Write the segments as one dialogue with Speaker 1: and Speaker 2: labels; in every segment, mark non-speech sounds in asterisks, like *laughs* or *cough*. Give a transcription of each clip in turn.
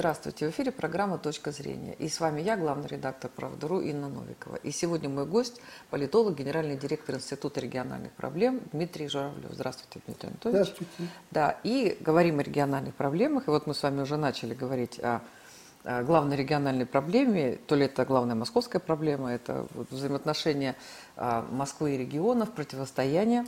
Speaker 1: Здравствуйте, в эфире программа «Точка зрения». И с вами я, главный редактор «Правда.ру» Инна Новикова. И сегодня мой гость – политолог, генеральный директор Института региональных проблем Дмитрий Журавлев. Здравствуйте, Дмитрий Анатольевич.
Speaker 2: Здравствуйте.
Speaker 1: Да, и говорим о региональных проблемах. И вот мы с вами уже начали говорить о главной региональной проблеме, то ли это главная московская проблема, это вот взаимоотношения а, Москвы и регионов, противостояние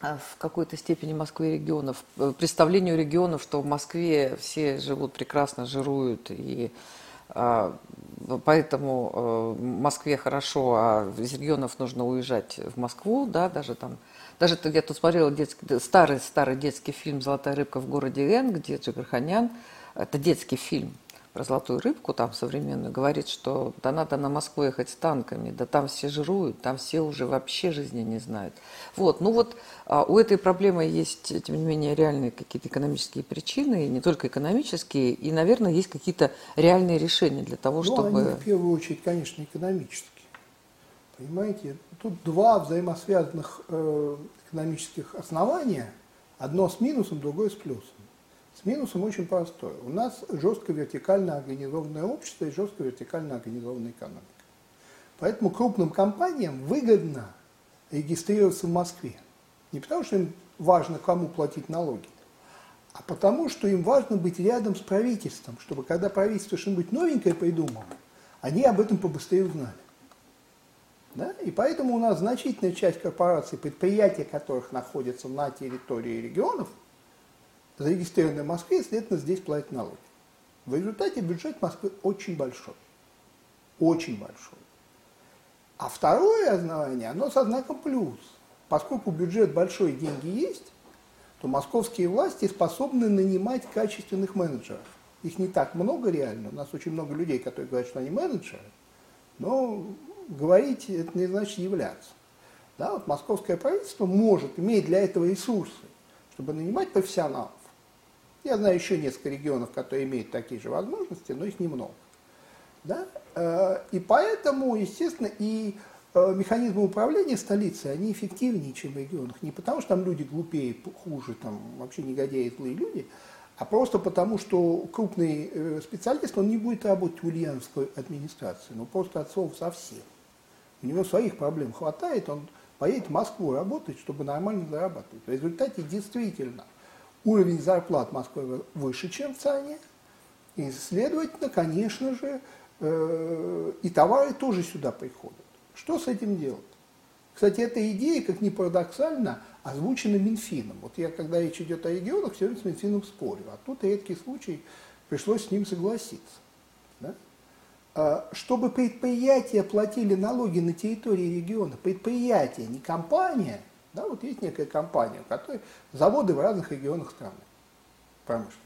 Speaker 1: в какой-то степени Москвы и регионов, э, представлению регионов, что в Москве все живут прекрасно, жируют, и а, поэтому э, в Москве хорошо, а из регионов нужно уезжать в Москву, да, даже там, даже я тут смотрела старый, старый детский фильм «Золотая рыбка в городе Н», где Джигарханян, это детский фильм, про золотую рыбку там современную, говорит, что да надо на Москву ехать с танками, да там все жируют, там все уже вообще жизни не знают. Вот, ну вот а, у этой проблемы есть, тем не менее, реальные какие-то экономические причины, и не только экономические, и, наверное, есть какие-то реальные решения для того,
Speaker 2: ну,
Speaker 1: чтобы...
Speaker 2: они в первую очередь, конечно, экономические. Понимаете, тут два взаимосвязанных э, экономических основания, одно с минусом, другое с плюсом. С минусом очень простой. У нас жестко вертикально организованное общество и жестко вертикально организованная экономика. Поэтому крупным компаниям выгодно регистрироваться в Москве. Не потому, что им важно, кому платить налоги, а потому, что им важно быть рядом с правительством, чтобы когда правительство что-нибудь новенькое придумало, они об этом побыстрее узнали. Да? И поэтому у нас значительная часть корпораций, предприятия которых находятся на территории регионов – зарегистрированы в Москве, следовательно, здесь платят налоги. В результате бюджет Москвы очень большой. Очень большой. А второе основание, оно со знаком плюс. Поскольку бюджет большой, деньги есть, то московские власти способны нанимать качественных менеджеров. Их не так много реально. У нас очень много людей, которые говорят, что они менеджеры, но говорить это не значит являться. Да, вот московское правительство может, иметь для этого ресурсы, чтобы нанимать профессионалов. Я знаю еще несколько регионов, которые имеют такие же возможности, но их немного. Да? Э, и поэтому, естественно, и э, механизмы управления столицей, они эффективнее, чем в регионах. Не потому, что там люди глупее, хуже, там вообще негодяи, злые люди, а просто потому, что крупный э, специалист, он не будет работать в ульяновской администрации, ну просто от слова совсем. У него своих проблем хватает, он поедет в Москву работать, чтобы нормально зарабатывать. В результате действительно – уровень зарплат Москвы выше, чем в ЦАНе, и, следовательно, конечно же, э, и товары тоже сюда приходят. Что с этим делать? Кстати, эта идея, как ни парадоксально, озвучена Минфином. Вот я, когда речь идет о регионах, все время с Минфином спорю, а тут редкий случай пришлось с ним согласиться. Да? А, чтобы предприятия платили налоги на территории региона, предприятия, не компания, да, вот есть некая компания, у которой заводы в разных регионах страны, промышленность.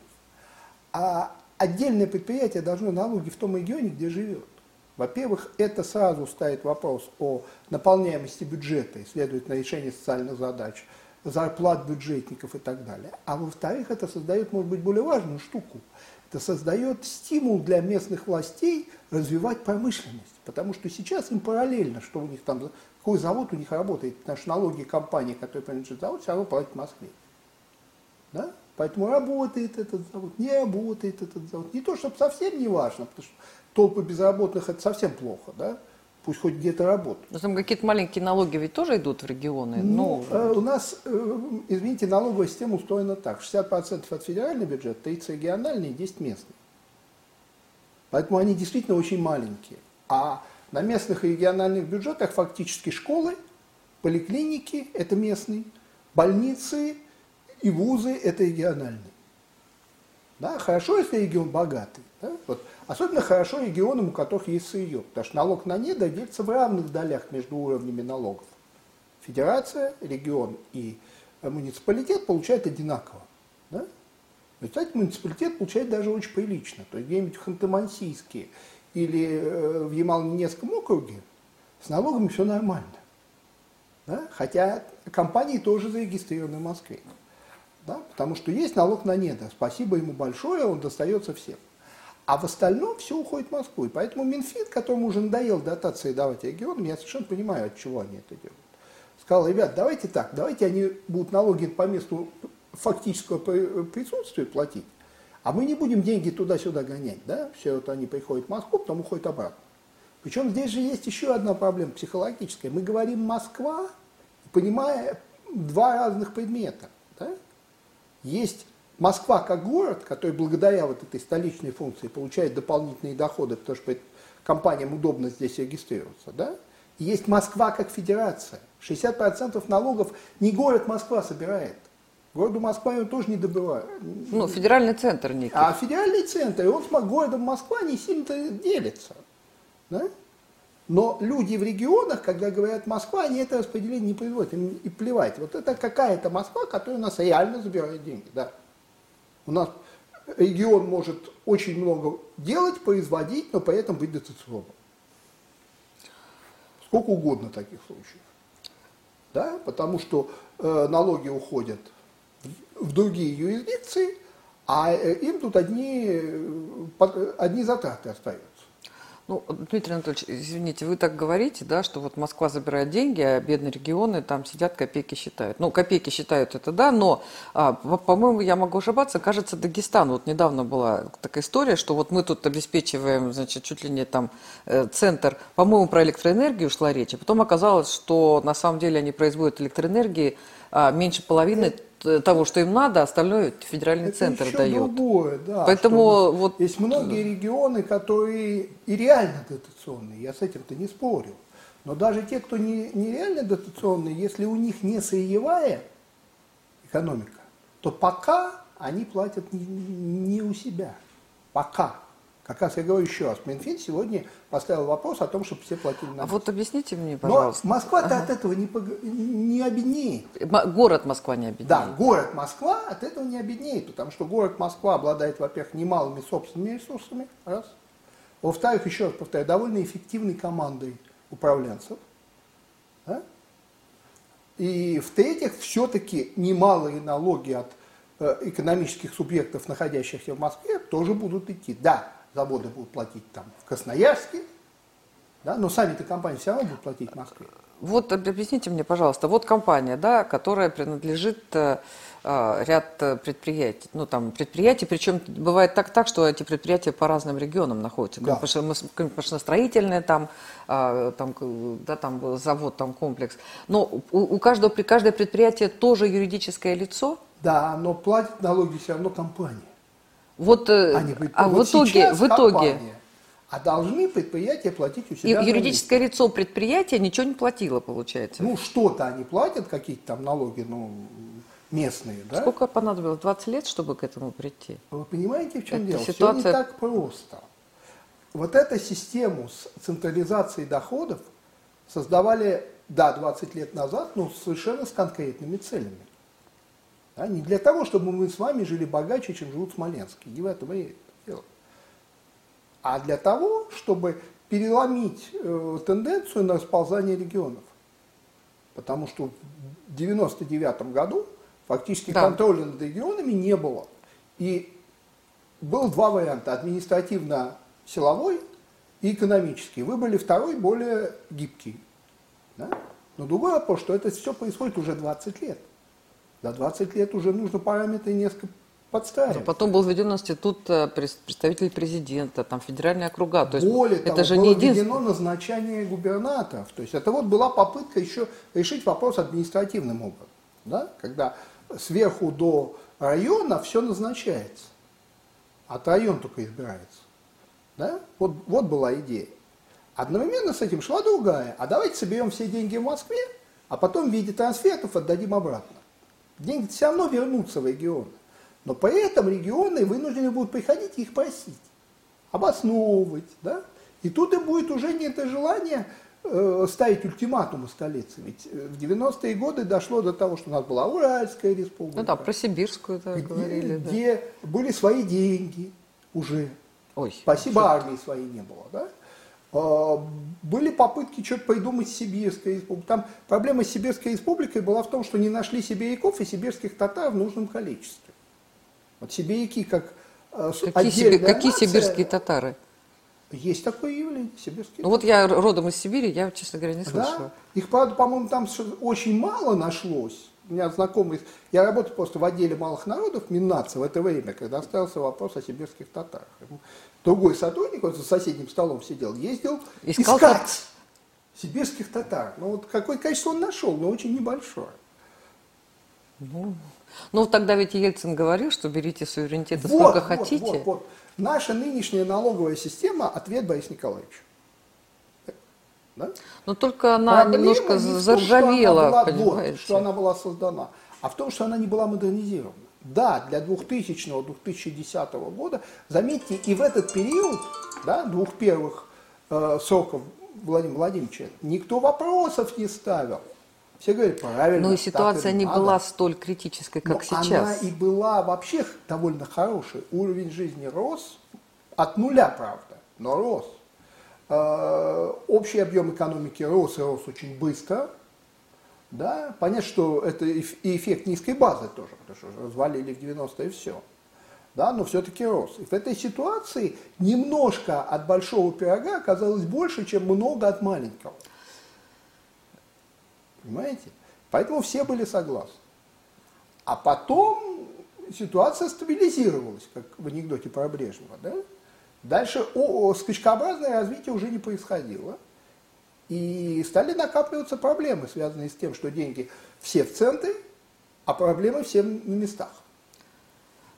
Speaker 2: А отдельное предприятие должно налоги в том регионе, где живет. Во-первых, это сразу ставит вопрос о наполняемости бюджета и, следовательно, решении социальных задач, зарплат бюджетников и так далее. А во-вторых, это создает, может быть, более важную штуку. Это создает стимул для местных властей развивать промышленность. Потому что сейчас им параллельно, что у них там какой завод у них работает, потому что налоги компании, которая принадлежит заводу, все равно платят в Москве. Да? Поэтому работает этот завод, не работает этот завод. Не то, чтобы совсем не важно, потому что толпы безработных это совсем плохо, да? Пусть хоть где-то работают.
Speaker 1: Но там какие-то маленькие налоги ведь тоже идут в регионы?
Speaker 2: Ну, э, у нас, э, извините, налоговая система устроена так. 60% от федерального бюджета, 30 региональный, 10 местный. Поэтому они действительно очень маленькие. А на местных и региональных бюджетах фактически школы, поликлиники – это местные, больницы и вузы – это региональные. Да, хорошо, если регион богатый. Да? Вот. Особенно хорошо регионам, у которых есть сырье, потому что налог на недо делится в равных долях между уровнями налогов. Федерация, регион и муниципалитет получают одинаково. Да? Результате муниципалитет получает даже очень прилично. То есть где-нибудь в Ханты-Мансийске или э, в Ямало-Ненецком округе, с налогами все нормально. Да? Хотя компании тоже зарегистрированы в Москве. Да? Потому что есть налог на недо. Спасибо ему большое, он достается всем. А в остальном все уходит в Москву. И поэтому Минфин, которому уже надоел дотации давать регионам, я совершенно понимаю, от чего они это делают. Сказал, ребят, давайте так, давайте они будут налоги по месту фактического присутствия платить, А мы не будем деньги туда-сюда гонять, да? Все вот они приходят в Москву, потом уходят обратно. Причем здесь же есть еще одна проблема психологическая. Мы говорим Москва, понимая два разных предмета. Да? Есть Москва как город, который благодаря вот этой столичной функции получает дополнительные доходы, потому что компаниям удобно здесь регистрироваться. Да? Есть Москва как федерация. 60% налогов не город Москва собирает. Городу Москва его тоже не добывают.
Speaker 1: Ну, федеральный центр некий.
Speaker 2: А федеральный центр, и он с городом Москва не сильно делится. Да? Но люди в регионах, когда говорят Москва, они это распределение не производят, им и плевать. Вот это какая-то Москва, которая у нас реально забирает деньги. Да. У нас регион может очень много делать, производить, но при этом быть дотационным. Сколько угодно таких случаев. Да? Потому что э, налоги уходят в другие юрисдикции, а э, им тут одни, э, одни затраты остаются.
Speaker 1: Ну, Дмитрий Анатольевич, извините, вы так говорите, да, что вот Москва забирает деньги, а бедные регионы там сидят, копейки считают. Ну, копейки считают это, да, но, а, по-моему, я могу ошибаться, кажется, Дагестан, вот недавно была такая история, что вот мы тут обеспечиваем, значит, чуть ли не там э, центр, по-моему, про электроэнергию шла речь, а потом оказалось, что на самом деле они производят электроэнергии а, меньше половины Э, того, что им надо, остальное федеральный
Speaker 2: это
Speaker 1: центр
Speaker 2: еще
Speaker 1: дает.
Speaker 2: Другое, да,
Speaker 1: Поэтому вот
Speaker 2: есть многие регионы, которые и реально дотационные, я с этим-то не спорю. Но даже те, кто не, не реально дотационные, если у них не сырьевая экономика, то пока они платят не, не у себя. Пока. Как раз я говорю еще раз, Минфин сегодня поставил вопрос о том, чтобы все платили налоги.
Speaker 1: А вот объясните мне, пожалуйста.
Speaker 2: Но Москва-то ага. от этого не, не обеднеет.
Speaker 1: Город Москва не обеднеет.
Speaker 2: Да, город Москва от этого не обеднеет, потому что город Москва обладает, во-первых, немалыми собственными ресурсами, раз. Во-вторых, еще раз повторяю, довольно эффективной командой управленцев. Да? И в-третьих, все-таки немалые налоги от э, экономических субъектов, находящихся в Москве, тоже будут идти. Да, заводы будут платить там в Красноярске, да, но сами-то компании все равно будут платить в Москве.
Speaker 1: Вот объясните мне, пожалуйста, вот компания, да, которая принадлежит э, э ряд предприятий, ну там предприятий, причем бывает так, так, что эти предприятия по разным регионам находятся, да. машиностроительные там, э, там, да, там завод, там комплекс, но у, у каждого, при каждое предприятие тоже юридическое лицо?
Speaker 2: Да, но платит налоги все равно компания.
Speaker 1: Вот, э, Они, а вот в итоге, в итоге,
Speaker 2: а должны предприятия платить у себя.
Speaker 1: И юридическое лицо предприятия ничего не платило, получается.
Speaker 2: Ну, что-то они платят, какие-то там налоги, ну, местные, да?
Speaker 1: Сколько понадобилось? 20 лет, чтобы к этому прийти?
Speaker 2: Вы понимаете, в чем Это дело? Ситуация... Все не так просто. Вот эту систему с централизацией доходов создавали, да, 20 лет назад, но совершенно с конкретными целями. Да? Не для того, чтобы мы с вами жили богаче, чем живут смоленские. Не в этом и дело. А для того, чтобы переломить э, тенденцию на расползание регионов. Потому что в 1999 году фактически да. контроля над регионами не было. И было два варианта. Административно-силовой и экономический. Выбрали второй, более гибкий. Да? Но другой вопрос, что это все происходит уже 20 лет. За 20 лет уже нужно параметры несколько подставить. А
Speaker 1: потом был введен институт э, представителей президента, там федеральные округа.
Speaker 2: То есть Более это того, же было не введено назначение губернаторов. То есть это вот была попытка еще решить вопрос административным образом. Да? Когда сверху до района все назначается, от район только избирается. Да? Вот, вот была идея. Одновременно с этим шла другая. А давайте соберем все деньги в Москве, а потом в виде трансфертов отдадим обратно. Деньги все равно вернутся в регионы. Но при этом регионы вынуждены будут приходить и их просить, обосновывать. Да? И тут и будет уже не это желание э, ставить ультиматумы столице. Ведь э, в 90-е годы дошло до того, что у нас была Уральская республика.
Speaker 1: Ну да, про Сибирскую да,
Speaker 2: где,
Speaker 1: говорили.
Speaker 2: Где да. были свои деньги уже. Ой, Спасибо, армии своей не было. Да? А, были попытки что-то придумать с Сибирской республикой. Там проблема с Сибирской республикой была в том, что не нашли сибиряков и сибирских татар в нужном количестве. Вот сибиряки как
Speaker 1: э, Какие, себе, какие нация, сибирские татары?
Speaker 2: Есть такое явление, сибирские
Speaker 1: Ну вот я родом из Сибири, я, честно говоря, не слышала. Да?
Speaker 2: Их, правда, по-моему, там очень мало нашлось. У меня знакомый, я работал просто в отделе малых народов Миннаца в это время, когда остался вопрос о сибирских татарах. Другой сотрудник, он за соседним столом сидел, ездил Искал искать так. сибирских татар. Ну вот какое-то количество он нашел, но очень небольшое.
Speaker 1: Ну, ну тогда ведь Ельцин говорил, что берите суверенитет вот, сколько вот, хотите. Вот, вот.
Speaker 2: Наша нынешняя налоговая система – ответ Борис Николаевич.
Speaker 1: Да? Но только она Проблема немножко не заржавела,
Speaker 2: том, что она была, Вот, что она была создана, а в том, что она не была модернизирована. Да, для 2000-2010 года, заметьте, и в этот период, да, двух первых э, сроков Владимира Владимировича, никто вопросов не ставил. Все говорят, правильно.
Speaker 1: Ну и ситуация не надо. была столь критической, как Но сейчас.
Speaker 2: Она и была вообще довольно хорошей. Уровень жизни рос, от нуля, правда, но рос. Э, общий объем экономики рос и рос очень быстро. Да? Понятно, что это и эффект низкой базы тоже, потому что развалили в 90-е все. Да, но все-таки рос. И в этой ситуации немножко от большого пирога оказалось больше, чем много от маленького. Понимаете? Поэтому все были согласны. А потом ситуация стабилизировалась, как в анекдоте про Брежнева. Да? Дальше о, скачкообразное развитие уже не происходило. И стали накапливаться проблемы, связанные с тем, что деньги все в центре, а проблемы все на местах.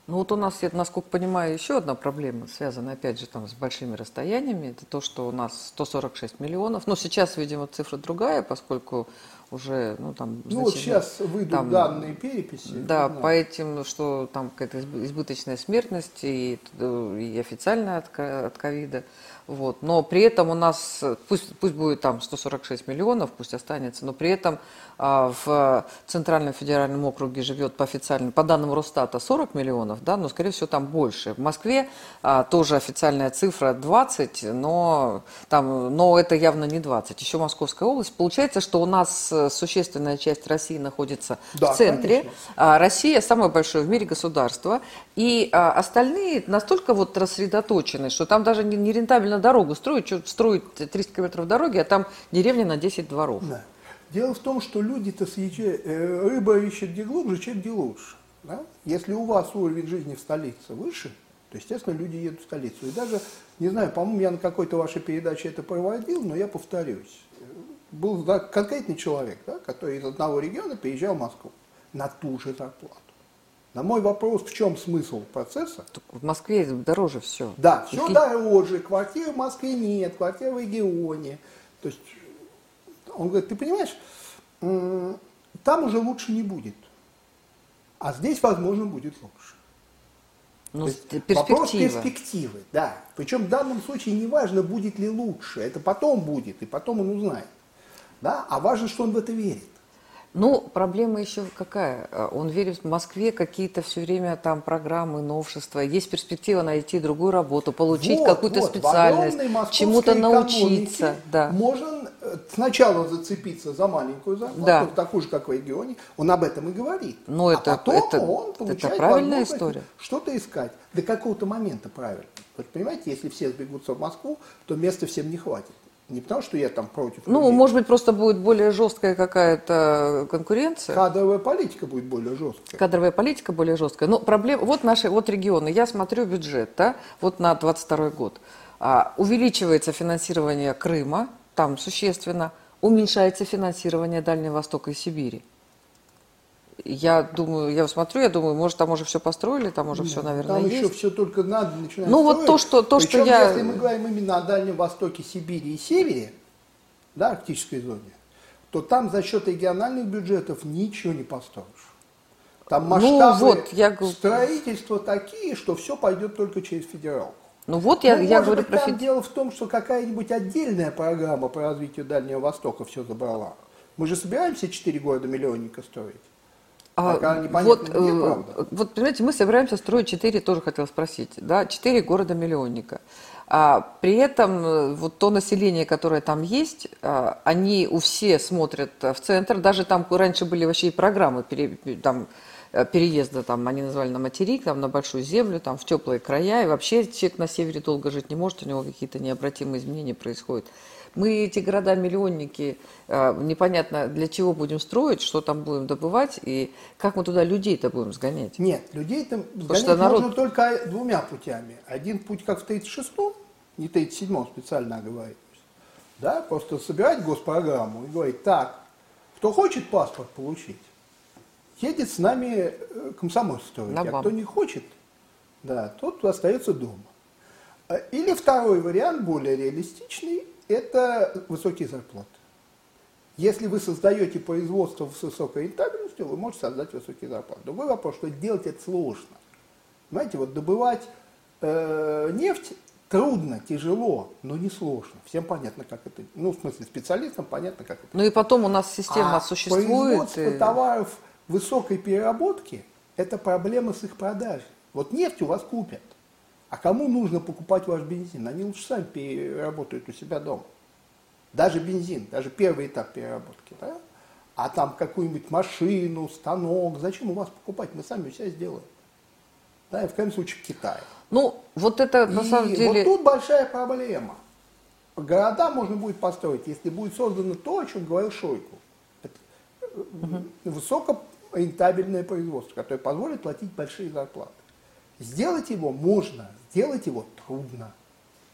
Speaker 1: Ну вот у нас, я, насколько понимаю, еще одна проблема, связанная, опять же, там, с большими расстояниями. Это то, что у нас 146 миллионов. Но сейчас, видимо, цифра другая, поскольку уже, ну, там...
Speaker 2: Ну, вот сейчас выйдут там, данные переписи.
Speaker 1: Да, по этим, что там какая-то избыточная смертность и, и официальная от, от ковида. Вот. Но при этом у нас, пусть, пусть будет там 146 миллионов, пусть останется, но при этом а, в Центральном федеральном округе живет по официальным, по данным Росстата 40 миллионов, да, но скорее всего там больше. В Москве а, тоже официальная цифра 20, но, там, но это явно не 20, еще Московская область. Получается, что у нас э, существенная часть России находится да, в центре. Конечно. А, Россия самое большое в мире государство, и а, остальные настолько вот рассредоточены, что там даже не, не рентабельно дорогу строить, что строить 300 километров дороги, а там деревня на 10 дворов.
Speaker 2: Да. Дело в том, что люди-то съезжают, э, рыба ищет где глубже, чем где лучше. Да? Если у вас уровень жизни в столице выше, то, естественно, люди едут в столицу. И даже, не знаю, по-моему, я на какой-то вашей передаче это проводил, но я повторюсь. Был конкретный человек, да, который из одного региона переезжал в Москву на ту же зарплату. На мой вопрос, в чем смысл процесса?
Speaker 1: В Москве дороже все.
Speaker 2: Да, все Какие... дороже, квартиры в Москве нет, квартиры в регионе. То есть он говорит, ты понимаешь, там уже лучше не будет. А здесь, возможно, будет лучше.
Speaker 1: Ну, перспектива. Вопрос
Speaker 2: перспективы, да. Причем в данном случае не важно, будет ли лучше, это потом будет, и потом он узнает. Да? А важно, что он в это верит.
Speaker 1: Ну, проблема еще какая? Он верит в Москве какие-то все время там программы, новшества. Есть перспектива найти другую работу, получить вот, какую-то вот, специальность, чему-то научиться.
Speaker 2: Да. Можно э, сначала зацепиться за маленькую зарплату, да. такую же, как в регионе. Он об этом и говорит.
Speaker 1: Но а это, потом это, он получает это правильная история.
Speaker 2: Что-то искать. До какого-то момента правильно. Вот понимаете, если все сбегутся в Москву, то места всем не хватит. Не потому, что я там против.
Speaker 1: Ну, людей. может быть, просто будет более жесткая какая-то конкуренция.
Speaker 2: Кадровая политика будет более жесткая.
Speaker 1: Кадровая политика более жесткая. Ну, проблема, вот наши, вот регионы. Я смотрю бюджет, да, вот на 22 год. А, увеличивается финансирование Крыма, там существенно, уменьшается финансирование Дальнего Востока и Сибири. Я думаю, я смотрю, я думаю, может, там уже все построили, там уже Нет, все, наверное,
Speaker 2: там
Speaker 1: есть.
Speaker 2: еще все только надо начинать
Speaker 1: Ну, строить. вот то, что, то, Причем, что я...
Speaker 2: если мы говорим именно о Дальнем Востоке, Сибири и Севере, да, арктической зоне, то там за счет региональных бюджетов ничего не построишь. Там ну, масштабы ну, вот, я... строительства такие, что все пойдет только через федералку.
Speaker 1: Ну вот я, ну, я
Speaker 2: может
Speaker 1: говорю
Speaker 2: быть, про там дело в том, что какая-нибудь отдельная программа по развитию Дальнего Востока все забрала. Мы же собираемся 4 года миллионника строить.
Speaker 1: А, вот, э, вот, понимаете, мы собираемся строить четыре, тоже хотел спросить, да, четыре города-миллионника. А, при этом э, вот то население, которое там есть, а, они у все смотрят в центр, даже там раньше были вообще и программы пере, там, э, переезда, там они называли на материк, там на большую землю, там в теплые края, и вообще человек на севере долго жить не может, у него какие-то необратимые изменения происходят. Мы эти города-миллионники э, непонятно для чего будем строить, что там будем добывать и как мы туда людей-то будем сгонять.
Speaker 2: Нет, людей там сгонять что народ... можно только двумя путями. Один путь, как в 36-м, не 37-м специально оговариваюсь, да, просто собирать госпрограмму и говорить, так, кто хочет паспорт получить, едет с нами э, комсомол строить, а кто не хочет, да, тот остается дома. А, или второй вариант, более реалистичный, это высокие зарплаты. Если вы создаете производство с высокой рентабельностью, вы можете создать высокие зарплаты. Другой вопрос, что делать это сложно. Понимаете, вот добывать э, нефть трудно, тяжело, но не сложно. Всем понятно, как это, ну, в смысле, специалистам понятно, как это.
Speaker 1: Ну и потом у нас система а существует.
Speaker 2: производство и... товаров высокой переработки – это проблема с их продажей. Вот нефть у вас купят. А кому нужно покупать ваш бензин? Они лучше сами переработают у себя дома. Даже бензин, даже первый этап переработки. Да? А там какую-нибудь машину, станок, зачем у вас покупать? Мы сами все сделаем. Да, и в крайнем случае в Китае.
Speaker 1: Ну, вот это на
Speaker 2: и
Speaker 1: самом деле...
Speaker 2: вот тут большая проблема. Города можно будет построить, если будет создано то, о чем говорил Шойку. Угу. высокорентабельное производство, которое позволит платить большие зарплаты. Сделать его можно, сделать его трудно.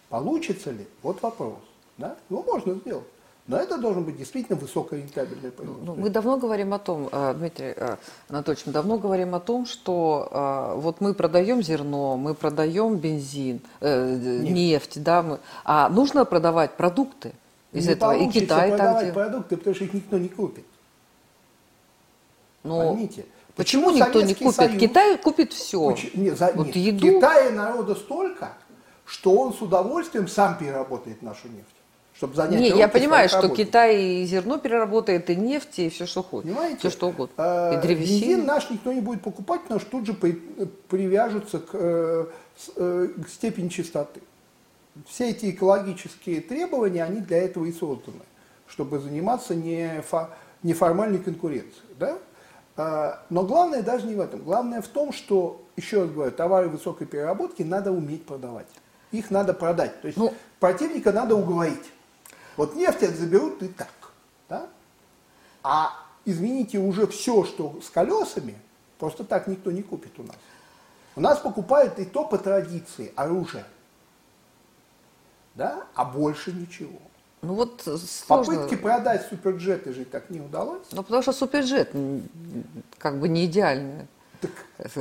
Speaker 2: Получится ли? Вот вопрос. Да? Его можно сделать. Но это должен быть действительно высокорентабельный производство.
Speaker 1: Ну, мы давно говорим о том, э, Дмитрий э, Анатольевич, мы давно говорим о том, что э, вот мы продаем зерно, мы продаем бензин, нефть, нефть да, мы, а нужно продавать продукты из
Speaker 2: не
Speaker 1: этого.
Speaker 2: И Китай продавать так продукты, потому что их никто не купит.
Speaker 1: Но... Поймите. Почему, Почему никто не купит? Союз... Китай купит все.
Speaker 2: Нет, за... вот нет. еду... Китая народа столько, что он с удовольствием сам переработает нашу нефть. Чтобы занять
Speaker 1: Не, я понимаю, что. Китай и зерно переработает, и нефть, и все, что хочет.
Speaker 2: Понимаете?
Speaker 1: Все, что угодно.
Speaker 2: А, и древесина. Бензин наш никто не будет покупать, потому что тут же привяжутся к, э, э, к степени чистоты. Все эти экологические требования, они для этого и созданы, чтобы заниматься неформальной конкуренцией. Да? А, но главное даже не в этом. Главное в том, что, еще раз говорю, товары высокой переработки надо уметь продавать. Их надо продать. То есть ну, противника надо уговорить. Вот нефть заберут и так. Да? А извините, уже все, что с колесами, просто так никто не купит у нас. У нас покупают и то по традиции оружие. Да? А больше ничего.
Speaker 1: Ну вот
Speaker 2: сложно. Попытки продать суперджеты же так не удалось.
Speaker 1: Ну потому что суперджет как бы не идеальный.
Speaker 2: Так,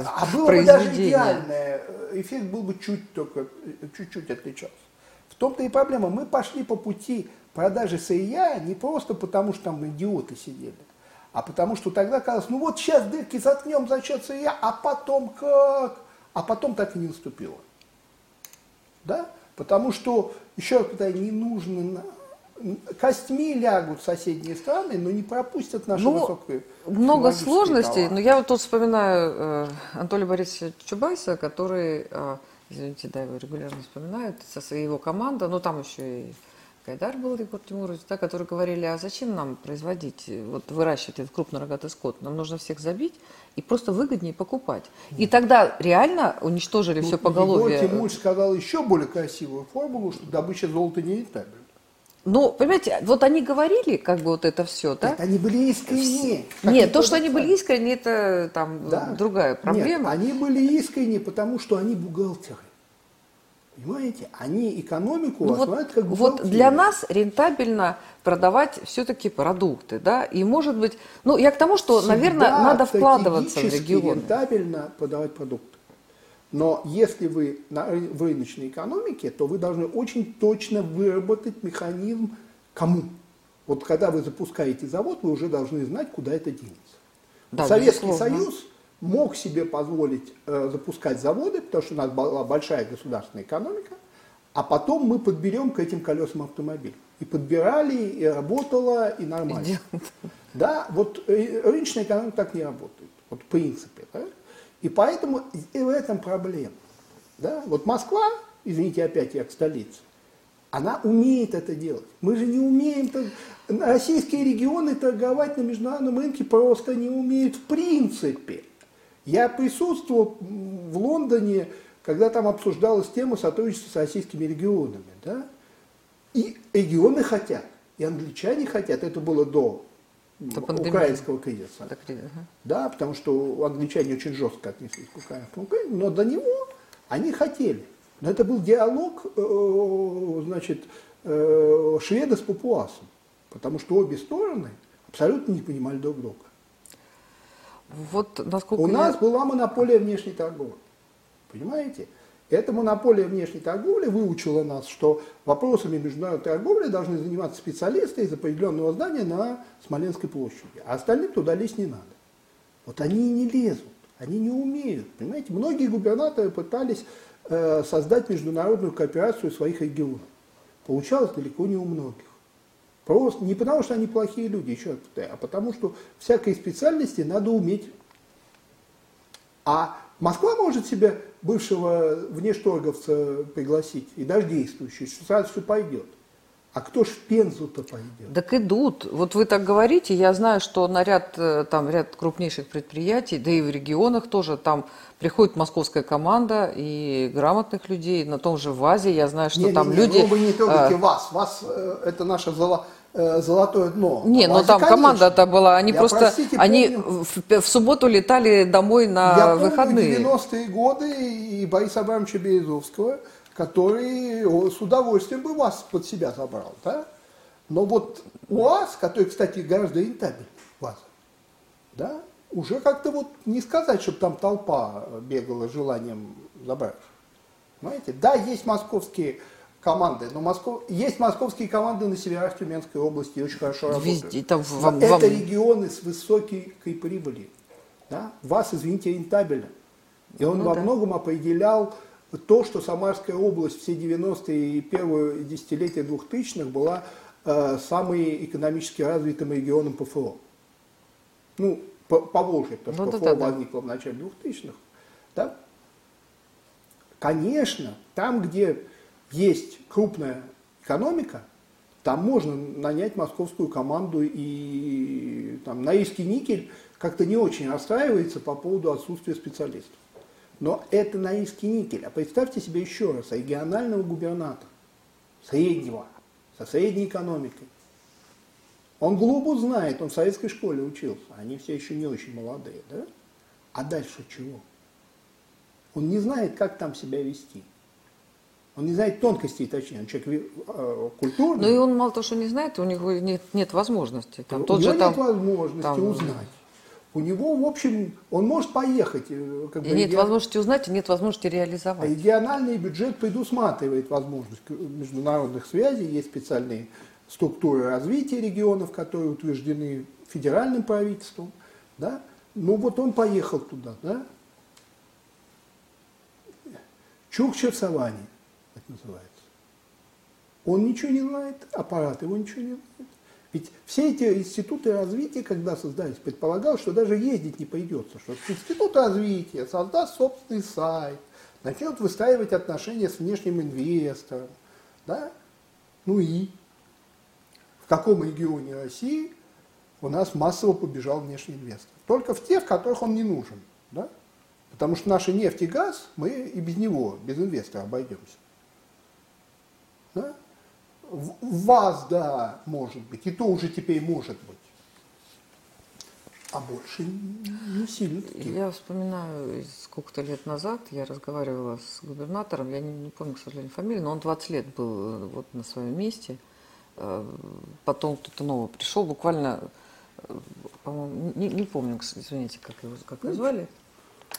Speaker 2: а было бы даже идеальное, эффект был бы чуть только, чуть-чуть отличался. В том-то и проблема. Мы пошли по пути продажи сырья не просто потому, что там идиоты сидели, а потому что тогда казалось, ну вот сейчас дырки заткнем за счет сырья, а потом как? А потом так и не наступило. Да? Потому что, еще раз не нужно костьми лягут соседние страны, но не пропустят нашу ну, высокую
Speaker 1: Много сложностей, товар. но я вот тут вспоминаю э, Анатолия Борисовича Чубайса, который, э, извините, да, его регулярно вспоминают, со своей его командой, ну там еще и Гайдар был, Егор Тимурович, да, которые говорили, а зачем нам производить, вот выращивать этот крупнорогатый скот, нам нужно всех забить и просто выгоднее покупать. И тогда реально уничтожили ну, все поголовье.
Speaker 2: Егор Тимурович сказал еще более красивую формулу, что добыча золота не рентабельна.
Speaker 1: Ну, понимаете, вот они говорили, как бы вот это все, да?
Speaker 2: Это они были искренни.
Speaker 1: Нет, то, что они были искренни, это там да? другая проблема.
Speaker 2: Нет, они были искренни, потому что они бухгалтеры. Понимаете? Они экономику ну,
Speaker 1: вот, как Вот для нас рентабельно продавать все-таки продукты, да, и может быть, ну я к тому, что, Всегда наверное, надо вкладываться в регионы.
Speaker 2: рентабельно продавать продукты. Но если вы в рыночной экономике, то вы должны очень точно выработать механизм кому. Вот когда вы запускаете завод, вы уже должны знать, куда это денется. Да, Советский безусловно. Союз мог себе позволить э, запускать заводы, потому что у нас была большая государственная экономика, а потом мы подберем к этим колесам автомобиль. И подбирали, и работало, и нормально. Да, вот э, рыночная экономика так не работает. Вот в принципе. Да? И поэтому и в этом проблема. Да? Вот Москва, извините, опять я к столице, она умеет это делать. Мы же не умеем, российские регионы торговать на международном рынке просто не умеют в принципе. Я присутствовал в Лондоне, когда там обсуждалась тема сотрудничества с российскими регионами. Да? И регионы хотят, и англичане хотят, это было до
Speaker 1: До
Speaker 2: украинского кризиса.
Speaker 1: Так, ага.
Speaker 2: Да, потому что англичане очень жестко отнеслись к украинскому кризису, но до него они хотели. Но это был диалог, э, значит, э, шведа с папуасом, потому что обе стороны абсолютно не понимали друг друга.
Speaker 1: Вот насколько
Speaker 2: У
Speaker 1: я-
Speaker 2: нас была монополия внешней торговли. Понимаете? Эта монополия внешней торговли выучила нас, что вопросами международной торговли должны заниматься специалисты из определенного здания на Смоленской площади. А остальным туда лезть не надо. Вот они и не лезут, они не умеют. Понимаете, многие губернаторы пытались э, создать международную кооперацию своих регионах. Получалось далеко не у многих. Просто не потому, что они плохие люди, еще раз повторяю, а потому, что всякой специальности надо уметь. А Москва может себе бывшего внешторговца пригласить, и даже действующий, что сразу все пойдет. А кто ж в Пензу-то пойдет?
Speaker 1: Так идут. Вот вы так говорите, я знаю, что на ряд, э, там, ряд крупнейших предприятий, да и в регионах тоже, там приходит московская команда и грамотных людей, на том же ВАЗе, я знаю, что
Speaker 2: Не,
Speaker 1: там
Speaker 2: не,
Speaker 1: люди...
Speaker 2: Ну, вы не трогайте
Speaker 1: э,
Speaker 2: вас. Вас э, это наше золо- э, золотое дно.
Speaker 1: Не,
Speaker 2: А
Speaker 1: ну
Speaker 2: Вазе,
Speaker 1: там
Speaker 2: конечно.
Speaker 1: команда-то была, они
Speaker 2: Я,
Speaker 1: просто,
Speaker 2: простите,
Speaker 1: они
Speaker 2: помню-
Speaker 1: в, в субботу летали домой на
Speaker 2: Я
Speaker 1: выходные.
Speaker 2: помню 90-е годы и Бориса Абрамовича Березовского, который с удовольствием бы вас под себя забрал, да? Но вот УАЗ, который, кстати, гораздо рентабельнее УАЗа, да, уже как-то вот не сказать, чтобы там толпа бегала желанием забрать. Понимаете? Да, есть московские команды, но Москов... есть московские команды на северах Тюменской области, очень хорошо работают.
Speaker 1: Везде, там в-
Speaker 2: Но
Speaker 1: вам-
Speaker 2: это
Speaker 1: вам-
Speaker 2: регионы с высокой прибылью. Да? Вас, извините, рентабельно. И он
Speaker 1: Ну
Speaker 2: во
Speaker 1: да.
Speaker 2: многом определял то, что Самарская область все 90-е и первые десятилетия 2000-х была э, самой экономически развитым регионом ПФО. Ну, по, по Волжье, потому
Speaker 1: Ну
Speaker 2: что
Speaker 1: да,
Speaker 2: ПФО
Speaker 1: да, да.
Speaker 2: возникло в начале 2000-х. Да? Конечно, там, где есть крупная экономика, там можно нанять московскую команду и там, Норильский никель как-то не очень расстраивается по поводу отсутствия специалистов. Но это Норильский никель. А представьте себе еще раз регионального губернатора, среднего, со средней экономикой. Он глубу знает, он в советской школе учился, они все еще не очень молодые, да? А дальше чего? Он не знает, как там себя вести. Он не знает тонкостей, точнее, он человек э, культурный.
Speaker 1: Ну и он мало того, что не знает, у него нет, нет возможности. Там,
Speaker 2: У
Speaker 1: тот
Speaker 2: него
Speaker 1: же там,
Speaker 2: нет возможности
Speaker 1: там,
Speaker 2: узнать. У него, в общем, он может поехать. э, Как
Speaker 1: и
Speaker 2: бы,
Speaker 1: нет
Speaker 2: реги-
Speaker 1: возможности узнать, и нет возможности реализовать.
Speaker 2: Региональный бюджет предусматривает возможность международных связей, есть специальные структуры развития регионов, которые утверждены федеральным правительством. Да? Ну вот он поехал туда. Да? Чукча в саванне, это называется. Он ничего не знает, аппарат его ничего не знает. Ведь все эти институты развития, когда создались, предполагалось, что даже ездить не придется, что институт развития создаст собственный сайт, начнет выстраивать отношения с внешним инвестором. Да? Ну и в каком регионе России у нас массово побежал внешний инвестор? Только в те, в которых он не нужен. Да? Потому что наша нефть и газ, мы и без него, без инвестора обойдемся. Да? В вас, да, может быть, и то уже теперь может быть. А больше не сильно. таки.
Speaker 1: Я вспоминаю, сколько-то лет назад я разговаривала с губернатором, я не, не помню, к сожалению, фамилию, но он 20 лет был э, вот на своем месте. Э, Потом кто-то новый пришел, буквально, э, по-моему, не, не помню, извините, как его, как его звали.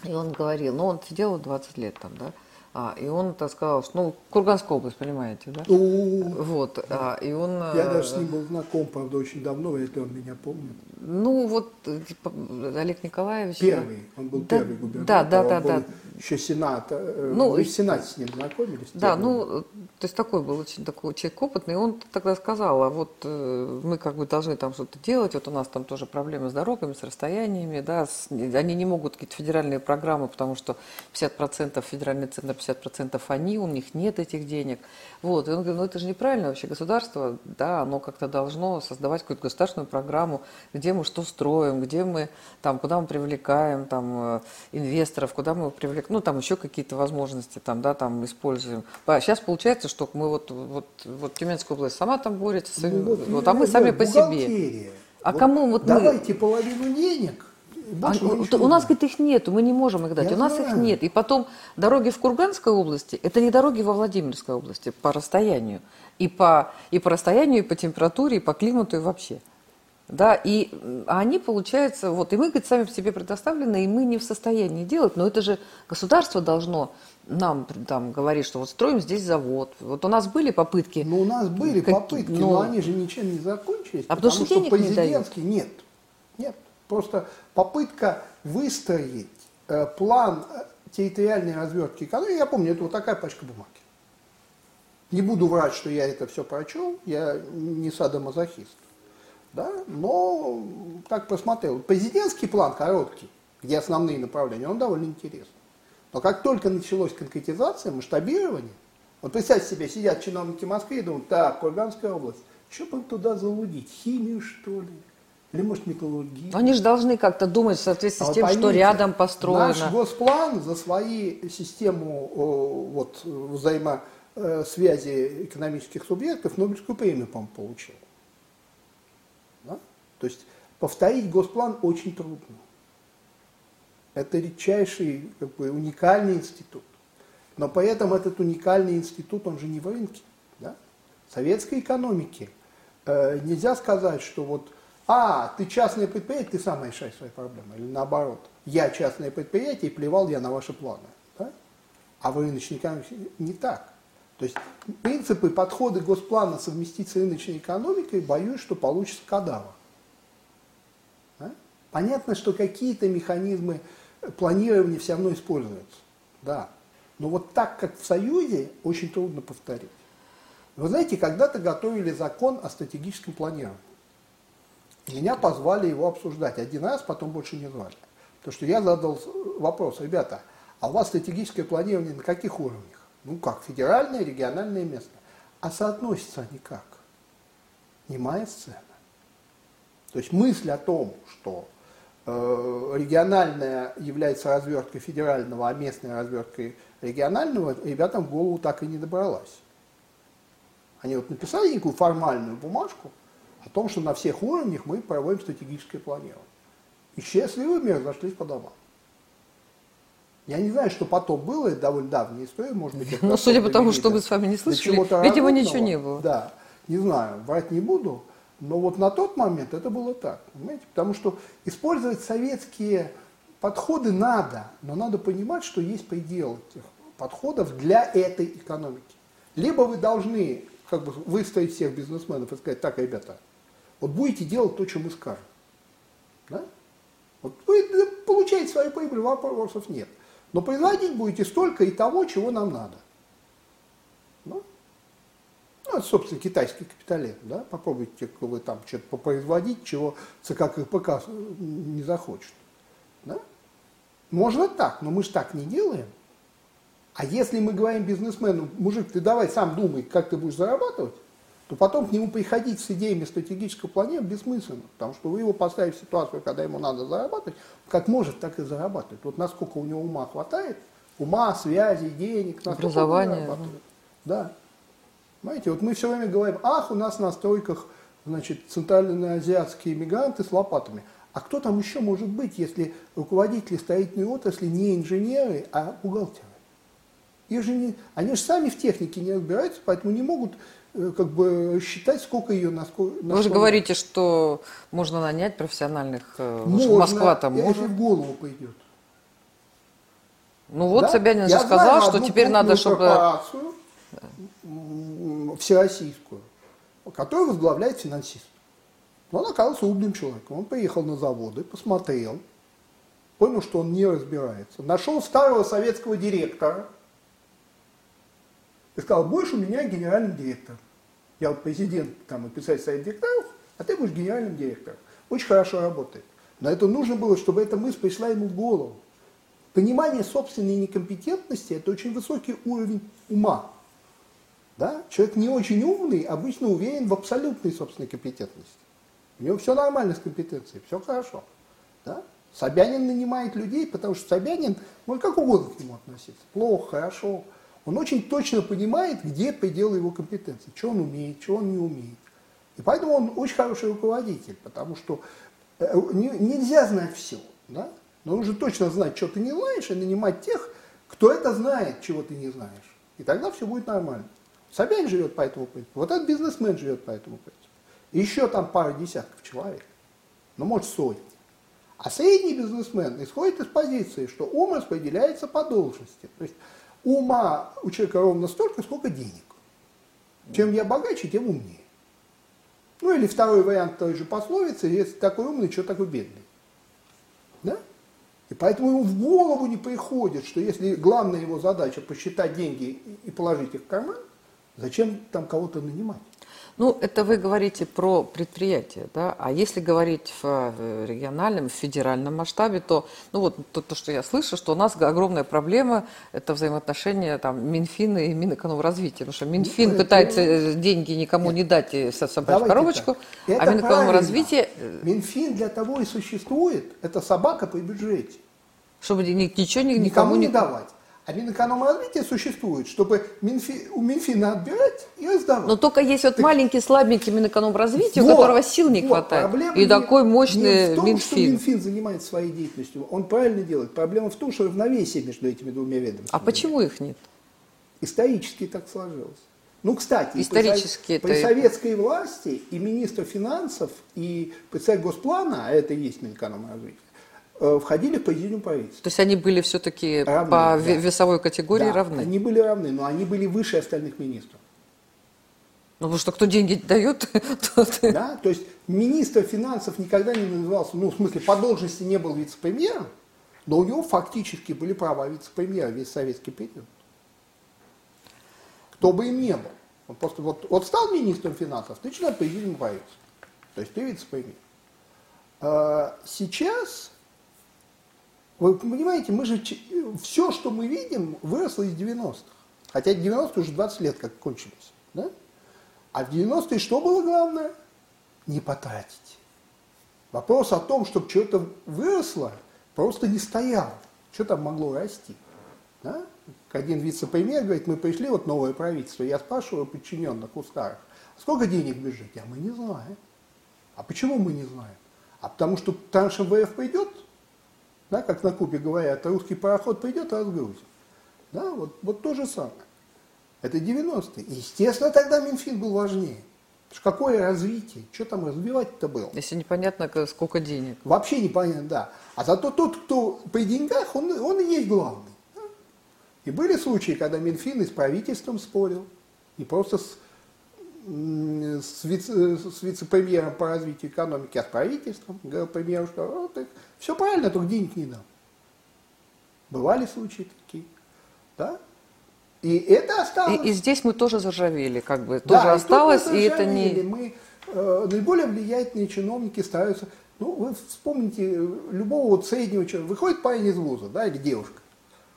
Speaker 1: И он говорил, ну он сидел вот 20 лет там, да, а, и он так сказал, что, ну, Курганская область, понимаете, да?
Speaker 2: Ну,
Speaker 1: Вот, а, и он...
Speaker 2: я
Speaker 1: э,
Speaker 2: даже с ним был знаком, правда, очень давно, вряд ли он меня помнит.
Speaker 1: Ну, вот, э, типа, Олег Николаевич...
Speaker 2: Первый, он был
Speaker 1: Да,
Speaker 2: первый губернатор.
Speaker 1: да, да, да, да.
Speaker 2: Еще сенат. э,
Speaker 1: Ну,
Speaker 2: Вы
Speaker 1: и-
Speaker 2: в сенате с ним знакомились?
Speaker 1: Да, ну, э, то есть такой был очень такой человек опытный, и он тогда сказал, а вот э, мы как бы должны там что-то делать, вот у нас там тоже проблемы с дорогами, с расстояниями, да, с- они не могут какие-то федеральные программы, потому что 50% федеральный центр, 50% они, у них нет этих денег. Вот, и он говорит, ну это же неправильно вообще, государство, да, оно как-то должно создавать какую-то государственную программу, где мы что строим, где мы, там, куда мы привлекаем, там, э, инвесторов, куда мы привлекаем, ну, там еще какие-то возможности, там, да, там, используем. Сейчас получается, что мы вот, вот, вот Тюменская область сама там борется,
Speaker 2: Ну,
Speaker 1: вот,
Speaker 2: вот,
Speaker 1: а мы сами по себе. А кому вот мы-
Speaker 2: Давайте половину денег.
Speaker 1: А, у- у нас, говорит, их нету, мы не можем их дать.
Speaker 2: Я
Speaker 1: у нас их
Speaker 2: знаю.
Speaker 1: нет. И потом дороги в Курганской области, это не дороги во Владимирской области по расстоянию. И по, и по расстоянию, и по температуре, и по климату, и вообще. Да, и они, получается, вот, и мы, говорит, сами по себе предоставлены, и мы не в состоянии делать, но это же государство должно нам там говорить, что вот строим здесь завод. Вот у нас были попытки.
Speaker 2: Ну, у нас были
Speaker 1: Какие-
Speaker 2: попытки,
Speaker 1: но-
Speaker 2: но они же ничем не закончились.
Speaker 1: А потому что денег не дают.
Speaker 2: президентский нет. Нет. Просто попытка выстроить э, план э, территориальной развертки экономики, я помню, это вот такая пачка бумаги. Не буду врать, что я это все прочел, я не садомазохист. Да? Но так посмотрел. Президентский план короткий, где основные направления, он довольно интересный. Но как только началась конкретизация, масштабирование, вот представьте себе, сидят чиновники Москвы и думают, так, Курганская область, что бы туда залудить, химию что ли? Или может металлургию?
Speaker 1: Они же должны как-то думать в соответствии
Speaker 2: А
Speaker 1: с тем, что
Speaker 2: поймите,
Speaker 1: рядом построено.
Speaker 2: Наш госплан за свои систему вот, взаимосвязи экономических субъектов Нобелевскую премию, по-моему, получил. То есть повторить госплан очень трудно. Это редчайший, как бы, уникальный институт. Но при этом этот уникальный институт, он же не в рынке. Да? В советской экономике э, нельзя сказать, что вот, а, ты частное предприятие, ты сам решай свои проблемы. Или наоборот, я частное предприятие, и плевал я на ваши планы. Да? А в рыночной экономике не так. То есть принципы, подходы госплана совместить с рыночной экономикой, боюсь, что получится кадавр. Понятно, что какие-то механизмы планирования все равно используются. Да. Но вот так, как в Союзе, очень трудно повторить. Вы знаете, когда-то готовили закон о стратегическом планировании. Меня позвали его обсуждать один раз, потом больше не звали. Потому что я задал вопрос, ребята, а у вас стратегическое планирование на каких уровнях? Ну как, федеральное, региональное, местное. А соотносятся они как? Немая сцена. То есть мысль о том, что региональная является разверткой федерального, а местная разверткой регионального, ребятам в голову так и не добралась. Они вот написали некую формальную бумажку о том, что на всех уровнях мы проводим стратегическое планирование. И счастливыми разошлись по домам. Я не знаю, что потом было, это довольно давняя история, может быть, это
Speaker 1: Ну, судя по тому, что мы с вами не слышали, видимо,
Speaker 2: разумного.
Speaker 1: ничего не было.
Speaker 2: Да, не знаю, врать не буду, но вот на тот момент это было так, понимаете? Потому что использовать советские подходы надо, но надо понимать, что есть предел этих подходов для этой экономики. Либо вы должны как бы выстроить всех бизнесменов и сказать, так, ребята, вот будете делать то, что мы скажем. Да? Вот вы получаете свою прибыль, вопросов нет. Но производить будете столько и того, чего нам надо. Ну, это, собственно, китайский капитализм. Да? Попробуйте вы там что-то попроизводить, чего ЦК КПК не захочет. Да? Можно так, но мы же так не делаем. А если мы говорим бизнесмену, мужик, ты давай сам думай, как ты будешь зарабатывать, то потом к нему приходить с идеями стратегического планирования бессмысленно, потому что вы его поставите в ситуацию, когда ему надо зарабатывать, как может, так и зарабатывает. Вот насколько у него ума хватает, ума, связи, денег, насколько он
Speaker 1: Образования,
Speaker 2: зарабатывает. Да. Понимаете, вот мы все время говорим, ах, у нас на стройках, значит, центральноазиатские мигранты с лопатами. А кто там еще может быть, если руководители строительной отрасли не инженеры, а бухгалтеры? Их же не, они же сами в технике не разбираются, поэтому не могут э, как бы считать, сколько ее на сколько.
Speaker 1: Вы же
Speaker 2: что
Speaker 1: говорите, что можно нанять профессиональных, э,
Speaker 2: Можно,
Speaker 1: Москва там
Speaker 2: если
Speaker 1: может.
Speaker 2: в голову пойдет.
Speaker 1: Ну вот
Speaker 2: Да?
Speaker 1: Собянин же
Speaker 2: Я
Speaker 1: сказал,
Speaker 2: знаю
Speaker 1: что теперь надо, чтобы...
Speaker 2: всероссийскую, которую возглавляет финансист. Но он оказался умным человеком. Он приехал на заводы, посмотрел, понял, что он не разбирается. Нашел старого советского директора и сказал, будешь у меня генеральным директором. Я президент там, и писатель совет директоров, а ты будешь генеральным директором. Очень хорошо работает. Но это нужно было, чтобы эта мысль пришла ему в голову. Понимание собственной некомпетентности – это очень высокий уровень ума. Да? Человек не очень умный обычно уверен в абсолютной собственной компетентности. У него все нормально с компетенцией, все хорошо. Да? Собянин нанимает людей, потому что Собянин может как угодно к нему относиться. Плохо, хорошо. он очень точно понимает, где предел его компетенции, что он умеет, что он не умеет. И поэтому он очень хороший руководитель, потому что э, нельзя знать все, да? но нужно точно знать, что ты не знаешь, и нанимать тех, кто это знает, чего ты не знаешь. И тогда все будет нормально. Собянин живет по этому принципу, вот этот бизнесмен живет по этому принципу. И еще там пара десятков человек, ну может сотни. А средний бизнесмен исходит из позиции, что ум распределяется по должности. То есть ума у человека ровно столько, сколько денег. Чем я богаче, тем умнее. Ну или второй вариант той же пословицы, если такой умный, что такой бедный. Да? И поэтому ему в голову не приходит, что если главная его задача посчитать деньги и положить их в карман, зачем там кого-то нанимать?
Speaker 1: Ну, это вы говорите про предприятие, да? А если говорить в э, региональном, в федеральном масштабе, то, ну вот то, то, что я слышу, что у нас огромная проблема – это взаимоотношения там Минфина и Минэкономразвития. Потому что Минфин ну, пытается это... деньги никому Нет. не дать и собрать коробочку,
Speaker 2: а Минэкономразвитие… Э, Минфин для того и существует, это собака при бюджете.
Speaker 1: Чтобы ничего никому,
Speaker 2: никому не давать. А Минэкономразвитие существует, чтобы Минфи, у Минфина отбирать и раздавать.
Speaker 1: Но только есть вот так, маленький слабенький Минэкономразвитие, вот, у которого сил не вот, хватает. И не, такой мощный
Speaker 2: не в том,
Speaker 1: Минфин.
Speaker 2: что Минфин занимается своей деятельностью. Он правильно делает. Проблема в том, что равновесие между этими двумя ведомствами.
Speaker 1: А почему их нет?
Speaker 2: Исторически так сложилось. Ну, кстати,
Speaker 1: Исторически
Speaker 2: при, при советской власти и министр финансов, и председатель Госплана, а это и есть Минэкономразвитие, входили в президиум правительства.
Speaker 1: То есть они были все-таки по да. весовой категории
Speaker 2: да,
Speaker 1: равны?
Speaker 2: они были равны, но они были выше остальных министров.
Speaker 1: Ну, потому что кто деньги дает, *laughs* тот...
Speaker 2: Да, то есть министр финансов никогда не назывался, ну, в смысле, по должности не был вице-премьером, но у него фактически были права вице-премьера весь советский период. Кто бы им не был. Он просто вот, вот стал министром финансов, ты член президиума правительства. То есть ты вице-премьер. А сейчас вы понимаете, мы же все, что мы видим, выросло из 90-х. Хотя 90-е уже 20 лет как кончились. Да? А в 90-е что было главное? Не потратить. Вопрос о том, чтобы что-то выросло, просто не стоял. Что там могло расти? Да? Один вице-премьер говорит, мы пришли, вот новое правительство. Я спрашиваю подчиненных у старых, «А сколько денег в бюджете? А мы не знаем. А почему мы не знаем? А потому что транш МВФ пойдет, да, как на Кубе говорят, русский пароход придет и разгрузит. Да, вот, вот то же самое. Это 90-е. Естественно, тогда Минфин был важнее. Какое развитие? Что там развивать-то было?
Speaker 1: Если непонятно, сколько денег.
Speaker 2: Вообще непонятно, да. А зато тот, кто при деньгах, он, он и есть главный. Да? И были случаи, когда Минфин и с правительством спорил, не просто с с, вице, с вице-премьером по развитию экономики, а с правительством, говорил премьеру, что «А, все правильно, только денег не дам. Бывали случаи такие. Да? И это осталось.
Speaker 1: И, и здесь мы тоже заржавели, как бы, да, тоже осталось, и это не...
Speaker 2: Мы, э, наиболее влиятельные чиновники стараются... Ну, вы вспомните любого вот среднего человека. Выходит парень из вуза, да, или девушка.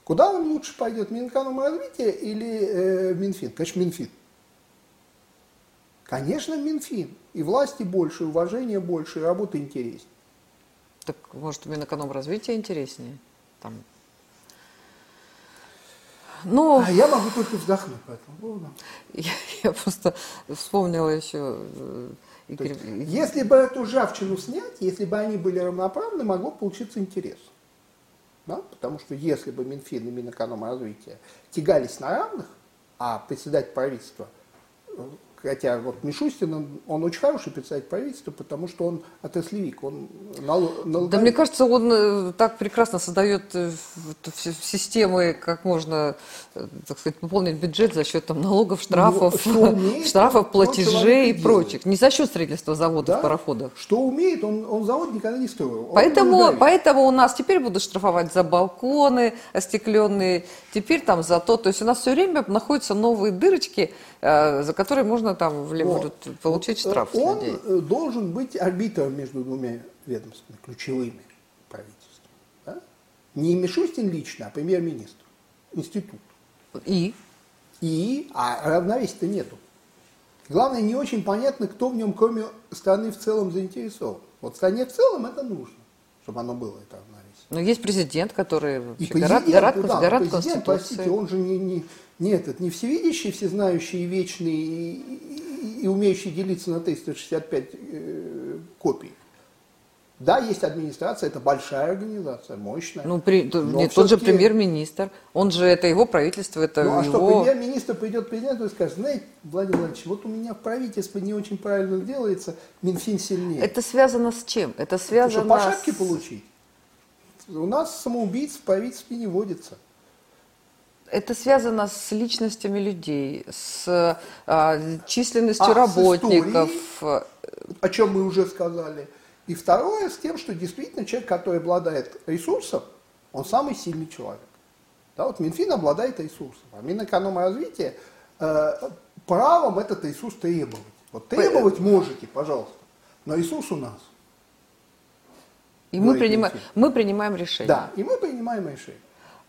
Speaker 2: Куда он лучше пойдет, Минэкономразвитие или э, Минфин? Конечно, Минфин. Конечно, Минфин. И власти больше, и уважения больше, и работа интереснее.
Speaker 1: Так, может, Минэкономразвитие интереснее? Там.
Speaker 2: Но... А я могу только вздохнуть по этому поводу.
Speaker 1: Я, я просто вспомнила еще...
Speaker 2: Э, Игорь... Есть, если бы эту ржавчину снять, если бы они были равноправны, могло получиться интерес. Да? Потому что если бы Минфин и Минэкономразвитие тягались на равных, а председатель правительства э, Хотя вот Мишустин, он, он очень хороший председатель правительства, потому что он отраслевик, он
Speaker 1: налоговик. Да мне кажется, он э, так прекрасно создает э, системы, как можно, э, так сказать, пополнить бюджет за счет там, налогов, штрафов, умеет, *laughs* штрафов, платежей и прочих. Не за счет строительства заводов, да? пароходов.
Speaker 2: Что умеет, он, он завод никогда не строил.
Speaker 1: Поэтому, поэтому у нас теперь будут штрафовать за балконы остекленные, теперь там за то. То есть у нас все время находятся новые дырочки, за которые можно там вот. получить штраф.
Speaker 2: Он людей. Э, должен быть арбитром между двумя ведомствами, ключевыми правительством. Да? Не Мишустин лично, а премьер-министр. Институт.
Speaker 1: И?
Speaker 2: И, а равновесия-то нету. Главное, не очень понятно, кто в нем, кроме страны в целом, заинтересован. Вот стране в целом это нужно, чтобы оно было, это равновесие.
Speaker 1: Но есть президент, который
Speaker 2: И
Speaker 1: гарант,
Speaker 2: президент,
Speaker 1: гарант,
Speaker 2: ну да,
Speaker 1: гарант
Speaker 2: президент, простите, он же не, не, не этот, не всевидящий, всезнающий, вечный и, и- и умеющий делиться на 365 э, копий. Да, есть администрация, это большая организация, мощная.
Speaker 1: Ну, при,
Speaker 2: Но
Speaker 1: нет, тот же премьер-министр, он же, это его правительство, это
Speaker 2: Ну а что,
Speaker 1: его...
Speaker 2: премьер-министр придет к президенту и скажет, знаете, Владимир Владимирович, вот у меня в правительстве не очень правильно делается, Минфин сильнее.
Speaker 1: Это связано с чем? Это
Speaker 2: Что,
Speaker 1: связано
Speaker 2: по шапке
Speaker 1: с...
Speaker 2: получить? У нас самоубийц в правительстве не водится.
Speaker 1: Это связано с личностями людей, с а, численностью
Speaker 2: А, с
Speaker 1: работников.
Speaker 2: о чем мы уже сказали. И второе, с тем, что действительно человек, который обладает ресурсом, он самый сильный человек. Да, вот Минфин обладает ресурсом, а Минэкономразвитие э, правом этот ресурс требовать. Вот требовать можете, пожалуйста, но ресурс у нас.
Speaker 1: И мы,
Speaker 2: Говорит
Speaker 1: принимаем,
Speaker 2: Минфин.
Speaker 1: мы принимаем решение.
Speaker 2: Да, и мы принимаем решение.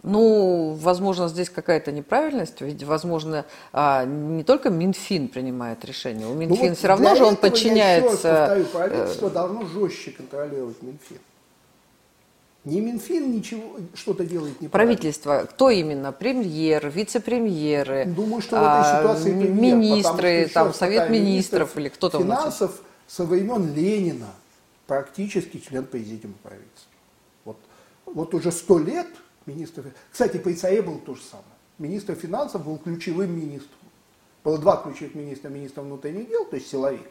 Speaker 1: Ну, возможно, здесь какая-то неправильность, ведь, возможно, а, не только Минфин принимает решение, у
Speaker 2: Ну
Speaker 1: Минфин
Speaker 2: вот
Speaker 1: все равно же он
Speaker 2: этого, Я еще раз повторю,
Speaker 1: подчиняется...
Speaker 2: правительство должно жестче контролировать Минфин. Не Минфин ничего, что-то делает неправильно.
Speaker 1: Правительство, кто именно? Премьер, вице-премьеры,
Speaker 2: Думаю, что в
Speaker 1: а,
Speaker 2: этой ситуации премьер,
Speaker 1: министры,
Speaker 2: что,
Speaker 1: там, совет министров или кто там. у нас?
Speaker 2: Финансов со времен Ленина практически член президиума правительства. Вот, вот уже сто лет министр... Кстати, при ЦАЕ было то же самое. Министр финансов был ключевым министром. Было два ключевых министра. Министр внутренних дел, то есть силовик,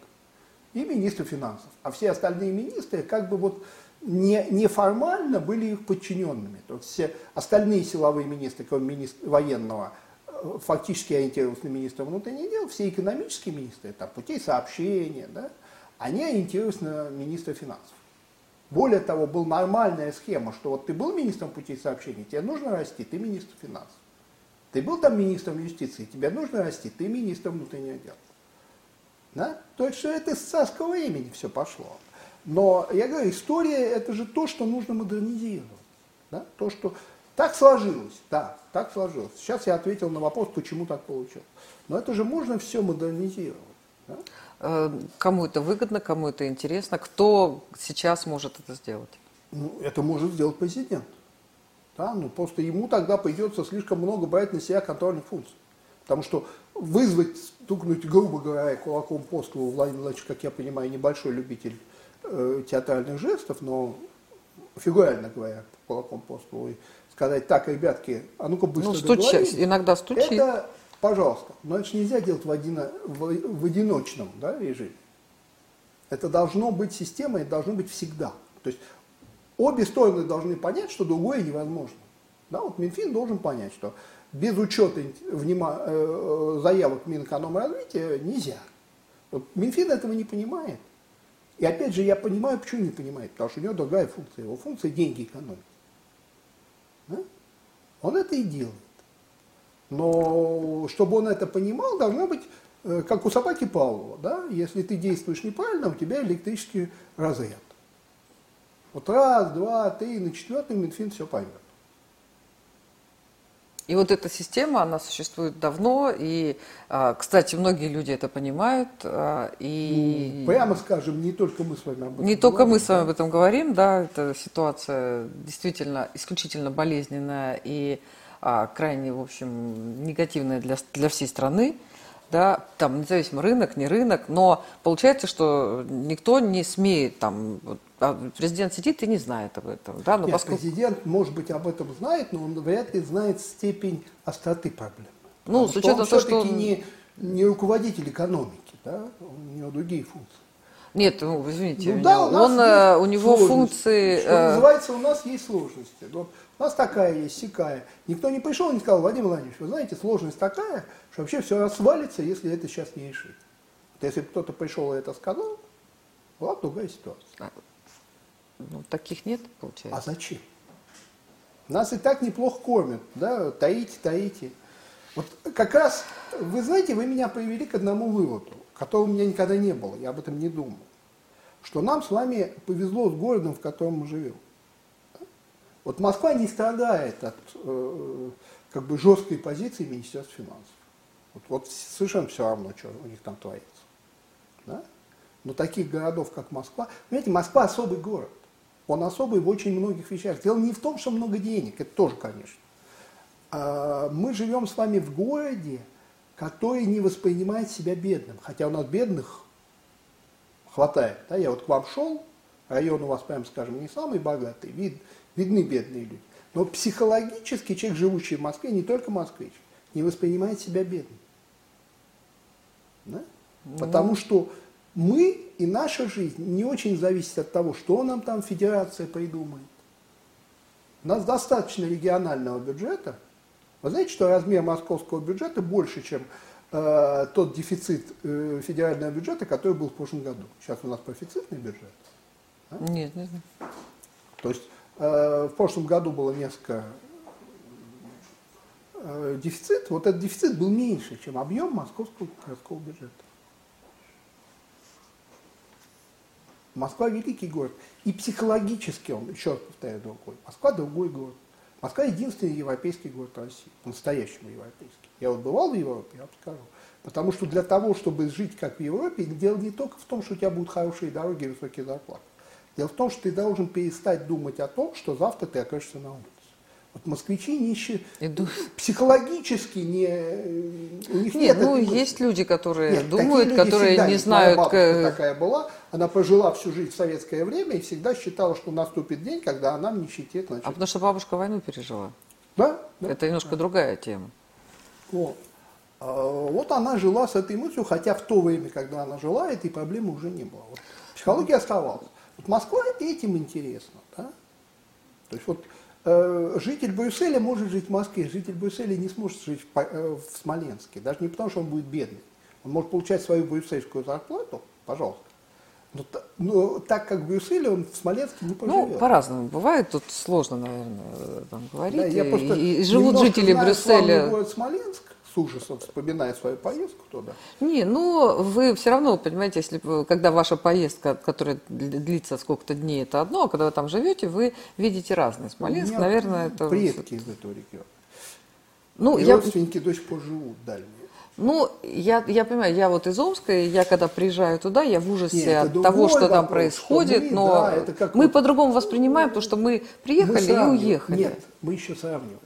Speaker 2: и министр финансов. А все остальные министры как бы вот не, неформально были их подчиненными. То есть все остальные силовые министры, кроме министра военного, э, фактически ориентировались на министра внутренних дел, все экономические министры, там, путей сообщения, да, они ориентировались на министра финансов. Более того, была нормальная схема, что вот ты был министром путей сообщения, тебе нужно расти, ты министр финансов. Ты был там министром юстиции, тебе нужно расти, ты министр внутренних дел. Да? То есть, что это с царского времени все пошло. Но, я говорю, история – это же то, что нужно модернизировать. Да? То, что так сложилось, да, так сложилось. Сейчас я ответил на вопрос, почему так получилось. Но это же можно все модернизировать.
Speaker 1: Э, Кому это выгодно, кому это интересно, кто сейчас может это сделать?
Speaker 2: Ну, это может сделать президент. Да? Ну, просто ему тогда придется слишком много брать на себя контрольных функций. Потому что вызвать, стукнуть, грубо говоря, кулаком по столу, Владимир Владимирович, как я понимаю, небольшой любитель э, театральных жестов, но фигурально говоря, кулаком по столу, и сказать, так, ребятки, а ну-ка быстро
Speaker 1: Ну,
Speaker 2: договорились».
Speaker 1: иногда стучит.
Speaker 2: Это, пожалуйста, но это же нельзя делать в, одино- в, в одиночном да, режиме. Это должно быть системой, это должно быть всегда. То есть обе стороны должны понять, что другое невозможно. Да, вот Минфин должен понять, что без учета внима- э, заявок Минэкономразвития нельзя. Вот Минфин этого не понимает. И опять же, я понимаю, почему не понимает, потому что у него другая функция. Его функция деньги экономить. Да? Он это и делает. Но чтобы он это понимал, должно быть, э, как у собаки Павлова, да? если ты действуешь неправильно, у тебя электрический разряд. Вот раз, два, три, на четвертый Минфин все поймет.
Speaker 1: И вот эта система, она существует давно, и, а, кстати, многие люди это понимают, а, и
Speaker 2: Ну, Прямо скажем, не только мы с вами об этом
Speaker 1: не только мы
Speaker 2: говорим,
Speaker 1: с вами об этом говорим, да, эта ситуация действительно исключительно болезненная и крайне, в общем, негативная для, для всей страны, да, там независимо рынок, не рынок, но получается, что никто не смеет там, вот, а президент сидит и не знает об этом, да, но
Speaker 2: Нет,
Speaker 1: поскольку
Speaker 2: президент, может быть, об этом знает, но он вряд ли знает степень остроты проблемы.
Speaker 1: Ну,
Speaker 2: Потому
Speaker 1: с учетом
Speaker 2: он
Speaker 1: того, что
Speaker 2: все-таки
Speaker 1: он-
Speaker 2: не, не руководитель экономики, да? у него другие функции.
Speaker 1: Нет, ну, извините,
Speaker 2: Ну да, у
Speaker 1: он, э, у него
Speaker 2: сложности.
Speaker 1: функции...
Speaker 2: Что
Speaker 1: э,
Speaker 2: называется, у нас есть сложности. Вот у нас такая есть, сякая. Никто не пришел и не сказал, Владимир Владимирович, вы знаете, сложность такая, что вообще все развалится, если это сейчас не решить. Вот если бы кто-то пришел и это сказал, была бы другая ситуация.
Speaker 1: ну, таких нет, получается.
Speaker 2: А зачем? Нас и так неплохо кормят, да, таите, таите. Вот как раз, вы знаете, вы меня привели к одному выводу, которого у меня никогда не было, я об этом не думал. Что нам с вами повезло с городом, в котором мы живем. Вот Москва не страдает от э, как бы жесткой позиции Министерства финансов. Вот, вот совершенно все равно, что у них там творится. Да? Но таких городов, как Москва, понимаете, Москва особый город. Он особый в очень многих вещах. Дело не в том, что много денег, это тоже, конечно. А, мы живем с вами в городе, который не воспринимает себя бедным. Хотя у нас бедных хватает. Да? Я вот к вам шел, район у вас, прям скажем, не самый богатый, вид, видны бедные люди. Но психологически человек, живущий в Москве, не только москвич, не воспринимает себя бедным. Да? Ну... Потому что мы и наша жизнь не очень зависит от того, что нам там федерация придумает. У нас достаточно регионального бюджета. Вы знаете, что размер московского бюджета больше, чем э, тот дефицит э, федерального бюджета, который был в прошлом году. Сейчас у нас профицитный бюджет.
Speaker 1: А? Нет, не знаю.
Speaker 2: То есть э, в прошлом году было несколько э, дефицит. Вот этот дефицит был меньше, чем объем московского городского бюджета. Москва великий город. И психологически он, еще раз повторяю, другой. Москва другой город. Москва единственный европейский город России, по-настоящему европейский. Я вот бывал в Европе, я вам скажу. Потому что для того, чтобы жить как в Европе, дело не только в том, что у тебя будут хорошие дороги и высокие зарплаты. Дело в том, что ты должен перестать думать о том, что завтра ты окажешься на улице. Вот москвичи не Иду. психологически не
Speaker 1: у них нет. нет ну этого. есть люди, которые нет, думают, люди которые не знают. Моя
Speaker 2: бабушка такая была, она прожила всю жизнь в советское время и всегда считала, что наступит день, когда она в нищете.
Speaker 1: Значит... А потому что бабушка войну пережила.
Speaker 2: Да. да
Speaker 1: Это немножко да. другая тема.
Speaker 2: Вот. А, вот она жила с этой мыслью, хотя в то время, когда она жила, этой проблемы уже не было. Вот психология оставалась. Вот Москва этим интересна. Да? То есть вот Э, житель Брюсселя может жить в Москве, житель Брюсселя не сможет жить в, э, в Смоленске, даже не потому, что он будет бедный. Он может получать свою брюссельскую зарплату, пожалуйста, но, но так как в Брюсселе, он в Смоленске не поживет.
Speaker 1: Ну, по-разному бывает, тут сложно, наверное, там говорить. Да, я и, и живут жители Брюсселя.
Speaker 2: город Смоленск, с ужасом вспоминая свою поездку туда.
Speaker 1: Не, ну вы все равно понимаете, если когда ваша поездка, которая длится сколько-то дней, это одно, а когда вы там живете, вы видите разные. Смоленск, наверное, это
Speaker 2: предки из этого региона. Ну, и я... родственники до сих пор живут дальние.
Speaker 1: Ну, я, я понимаю, я вот из Омска, и я когда приезжаю туда, я в ужасе Нет, от того, что вопрос, там происходит, мы, но да, мы вот... по-другому воспринимаем, потому что мы приехали мы и уехали.
Speaker 2: Нет, мы еще сравниваем.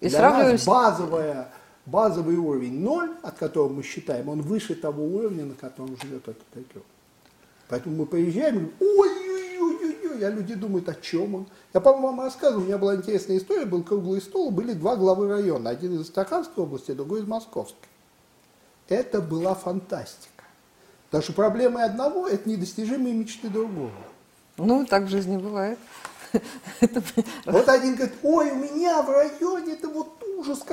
Speaker 2: И Для сравниваем... нас базовая базовый уровень 0, от которого мы считаем, он выше того уровня, на котором живет этот регион. Поэтому мы приезжаем и ой-ой-ой-ой, а люди думают, о чем он. Я, по-моему, вам рассказывал, у меня была интересная история, был круглый стол, были два главы района, один из Астраханской области, другой из Московской. Это была фантастика. Потому что проблемы одного – это недостижимые мечты другого.
Speaker 1: Ну, так в жизни бывает.
Speaker 2: Вот один говорит, ой, у меня в районе это вот ужас,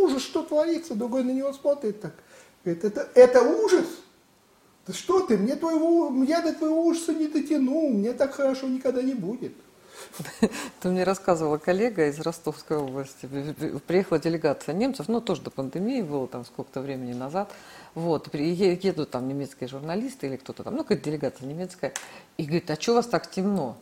Speaker 2: ужас, что творится. Другой на него смотрит так. Говорит, это, это ужас? Да что ты, мне твоего, я до твоего ужаса не дотяну, мне так хорошо никогда не будет. *laughs*
Speaker 1: Ты мне рассказывала коллега из Ростовской области. Приехала делегация немцев, ну тоже до пандемии было там сколько-то времени назад. Вот, едут там немецкие журналисты или кто-то там, ну какая-то делегация немецкая, и говорит, а что у вас так темно?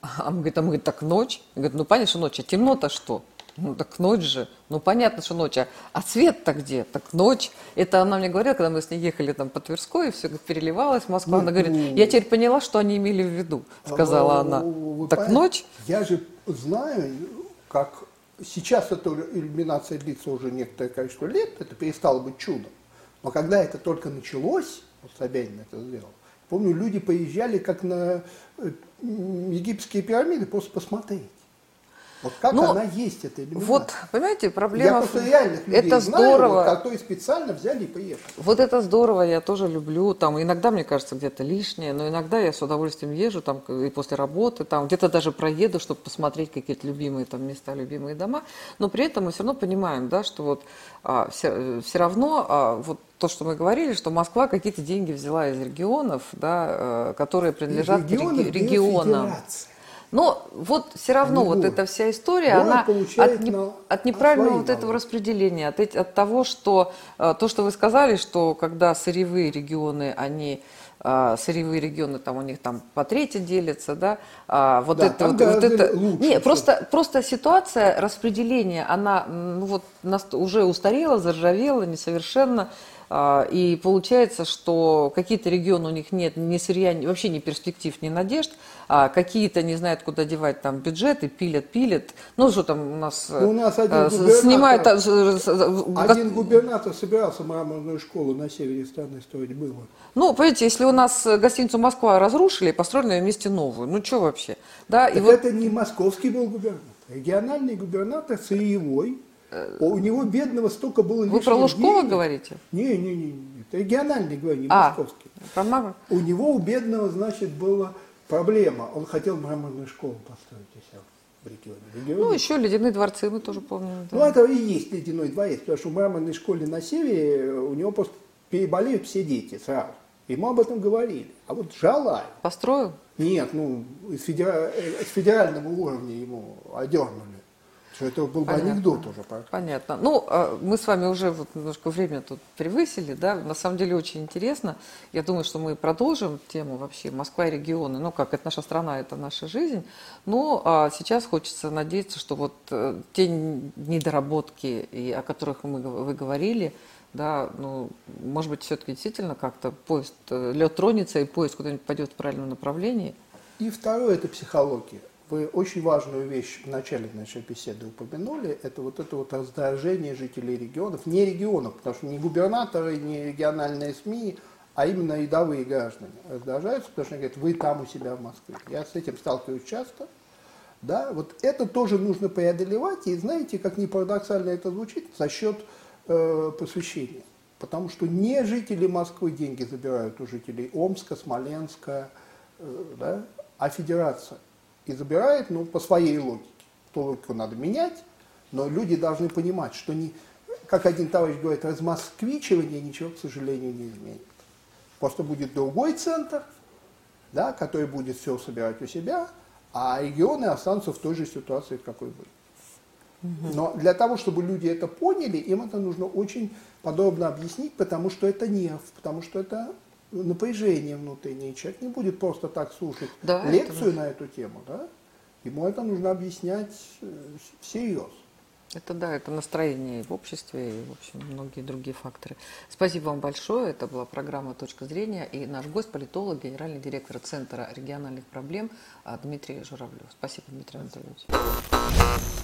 Speaker 1: А мы говорит, а мы говорит, так ночь? Говорит, ну понятно, что ночь, а темно-то что? Ну так ночь же. Ну понятно, что ночь. А, а свет-то где? Так ночь. Это она мне говорила, когда мы с ней ехали там по Тверской, и все переливалось в Москву. она говорит, ну, я теперь поняла, что они имели в виду, сказала а, она. Так ночь?
Speaker 2: Я же знаю, как сейчас эта иллюминация длится уже некоторое количество лет, это перестало быть чудом. Но когда это только началось, вот Собянин это сделал, помню, люди поезжали как на э, египетские пирамиды, просто посмотреть. Вот как ну, она есть, эта иллюминация?
Speaker 1: Вот, понимаете, проблема... Я
Speaker 2: просто реальных людей это знаю, здорово. вот, которые специально взяли и поехали.
Speaker 1: Вот это здорово, я тоже люблю. Там иногда, мне кажется, где-то лишнее, но иногда я с удовольствием езжу там и после работы, там где-то даже проеду, чтобы посмотреть какие-то любимые там места, любимые дома. Но при этом мы все равно понимаем, да, что вот а, все, все равно а, вот то, что мы говорили, что Москва какие-то деньги взяла из регионов, да, э, которые принадлежат регионов, регионам. Федерации. Но вот все равно не вот эта вся история, она от, не, от неправильного вот этого распределения, от, от того, что э, то, что вы сказали, что когда сырьевые регионы, они э, сырьевые регионы, там у них там по трети делятся, да, а вот да, это вот, вот это, лучше, не, просто просто ситуация распределения, она ну вот нас уже устарела, заржавела, несовершенна, А, и получается, что какие-то регионы у них нет ни сырья, вообще ни перспектив, ни надежд, а какие-то не знают, куда девать там бюджеты, пилят, пилят. Ну, что там у нас,
Speaker 2: Ну, у нас один
Speaker 1: э,
Speaker 2: губернатор-
Speaker 1: снимают... э, с- с-
Speaker 2: Один губернатор собирался мраморную школу на севере страны строить было.
Speaker 1: Ну, понимаете, если у нас гостиницу Москва разрушили, построили на ее месте новую, ну что вообще? Да, и
Speaker 2: Так
Speaker 1: вот
Speaker 2: это не московский был губернатор. Региональный губернатор сырьевой. У него бедного столько было
Speaker 1: Э, вы про Лужкова
Speaker 2: денег.
Speaker 1: говорите?
Speaker 2: Не, не, не, не. Это региональный, говорю, не
Speaker 1: А,
Speaker 2: московский.
Speaker 1: про Мар-
Speaker 2: У него, у бедного, значит, была проблема. Он хотел мраморную школу построить у себя в регионе. В регионе.
Speaker 1: Ну, еще ледяные дворцы, мы тоже помним. да.
Speaker 2: Ну, это и есть ледяной дворец, потому что в мраморной школе на севере у него просто переболеют все дети сразу. Ему об этом говорили. А вот Жалаев,
Speaker 1: Построил?
Speaker 2: нет, ну, из федера- э, с федерального уровня ему одернули. Что это был бы
Speaker 1: Понятно.
Speaker 2: анекдот уже. по-
Speaker 1: Понятно. Ну, а, мы с вами уже вот немножко время тут превысили, да, на самом деле очень интересно. Я думаю, что мы продолжим тему вообще Москва и регионы. Ну, как это наша страна, это наша жизнь. Но а, сейчас хочется надеяться, что вот э, те недоработки, и, о которых мы, вы говорили, да, ну, может быть, все-таки действительно как-то поезд, э, лед тронется, и поезд куда-нибудь пойдет в правильном направлении.
Speaker 2: И второе – это психология. Вы очень важную вещь в начале нашей беседы упомянули. Это вот это вот раздражение жителей регионов. Не регионов, потому что не губернаторы, не региональные СМИ, а именно рядовые граждане раздражаются, потому что они говорят, вы там у себя в Москве. Я с этим сталкиваюсь часто. Да, вот это тоже нужно преодолевать, и знаете, как ни парадоксально это звучит, за счет э, просвещения. Потому что не жители Москвы деньги забирают у жителей Омска, Смоленска, э, да, а федерация. И забирает, ну, по своей логике. Ту логику надо менять, но люди должны понимать, что не, как один товарищ говорит, размосквичивание ничего, к сожалению, не изменит. Просто будет другой центр, да, который будет все собирать у себя, а регионы останутся в той же ситуации, в какой были. Но для того, чтобы люди это поняли, им это нужно очень подробно объяснить, потому что это нерв, потому что это напряжение внутреннее. Человек не будет просто так слушать
Speaker 1: Да, это
Speaker 2: лекцию на эту тему. Да? Ему это нужно объяснять э, всерьез.
Speaker 1: Это да, это настроение и в обществе, и, в общем, многие другие факторы. Спасибо вам большое. Это была программа «Точка зрения» и наш гость, политолог, генеральный директор Центра региональных проблем а, Дмитрий Журавлев. Спасибо, Дмитрий Анатольевич.